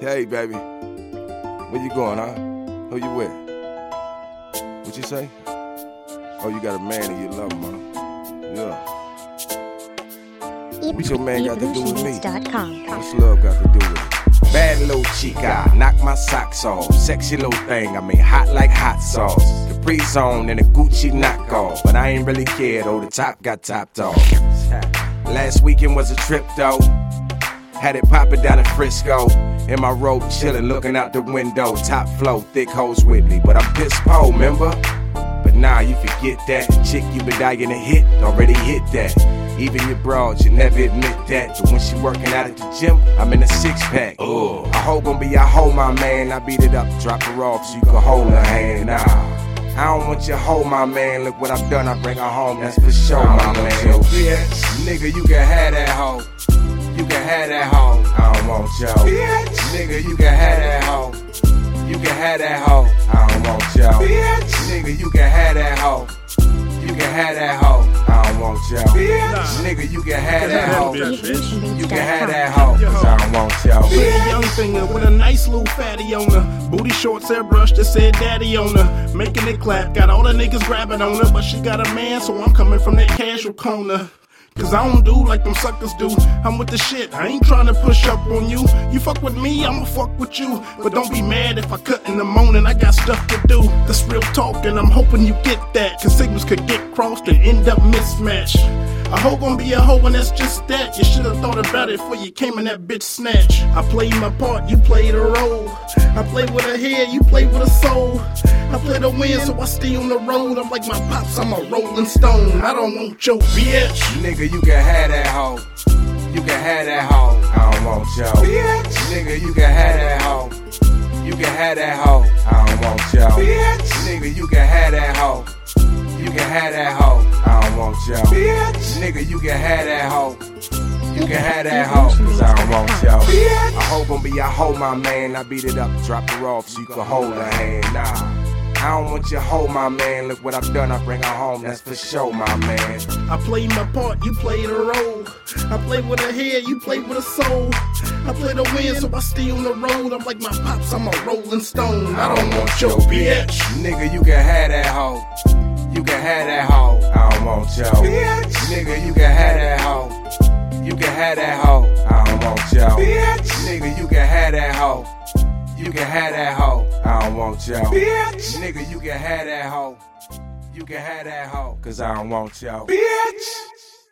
Hey, baby. Where you going, huh? Who you with? What you say? Oh, you got a man and you love him, huh? Yeah. What your man got to do with me? What's love got to do with it? Bad little chica, knock my socks off. Sexy little thing, I mean hot like hot sauce. Capri Zone and a Gucci knockoff, but I ain't really care though. The top got topped off. Last weekend was a trip though. Had it poppin' down in Frisco. In my robe chillin', looking out the window. Top flow, thick hoes with me, but I'm piss po, remember? But nah, you forget that. Chick you been dying to hit, already hit that. Even your broad, you never admit that. But when she working out at the gym, I'm in a six pack. Ugh. A hoe gon' be a hoe, my man. I beat it up, drop her off so you can hold her hand. Nah. I don't want you hold my man. Look what I've done, I bring her home. That's for sure, my man. Bitch, nigga, you can have that hoe. You can have that hoe. I don't want yo. Bitch, nigga, you can have that hoe. You can have that hoe. I don't want yo. Bitch, nigga, you can have that hoe. You can have that hoe. I don't want yo. Bitch, nigga, you can have that hoe. You can have that hoe. Cause I don't want yo. Pretty young finger with a nice little fatty on her. Booty shorts, airbrush that said daddy on her. Making it clap, got all the niggas grabbing on her. But she got a man, so I'm coming from that casual corner. Cause I don't do like them suckers do. I'm with the shit, I ain't trying to push up on you. You fuck with me, I'ma fuck with you. But don't be mad if I cut in the morning, I got stuff to do. That's real talk, and I'm hoping you get that. Cause signals could get crossed and end up mismatched. A hoe gon' be a hoe, and that's just that. You should've thought about it before you came in that bitch snatch. I played my part, you played a role. I play with a head, you play with a soul. I play to win, so I stay on the road. I'm like my pops, I'm a rolling stone. I don't want your bitch. Nigga, you can have that hoe. You can have that hoe. I don't want yo. Bitch. Nigga, you can have that hoe. You can have that hoe. I don't want yo. Bitch. Have that hoe. I don't want yo. Bitch. Nigga, you can have that hoe. You can have that hoe, cause I don't want yo. A hoe gon' be a hoe, my man. I beat it up, drop her off so you can hold her hand. Nah. I don't want you to hold my man. Look what I've done, I bring her home. That's for sure, my man. I played my part, you played a role. I play with a head, you play with a soul. I play to win, so I stay on the road. I'm like my pops, I'm a rolling stone. I don't want your bitch. Nigga, you can have that hoe. You can have that hoe. I don't want yo. Bitch. Nigga, you can have that hoe. You can have that hoe. I don't want yo. Bitch. Nigga, you can have that hoe. You can have that hoe. I don't want yo. Bitch. Nigga, you can have that hoe. You can have that hoe. Cause I don't want yo. Bitch.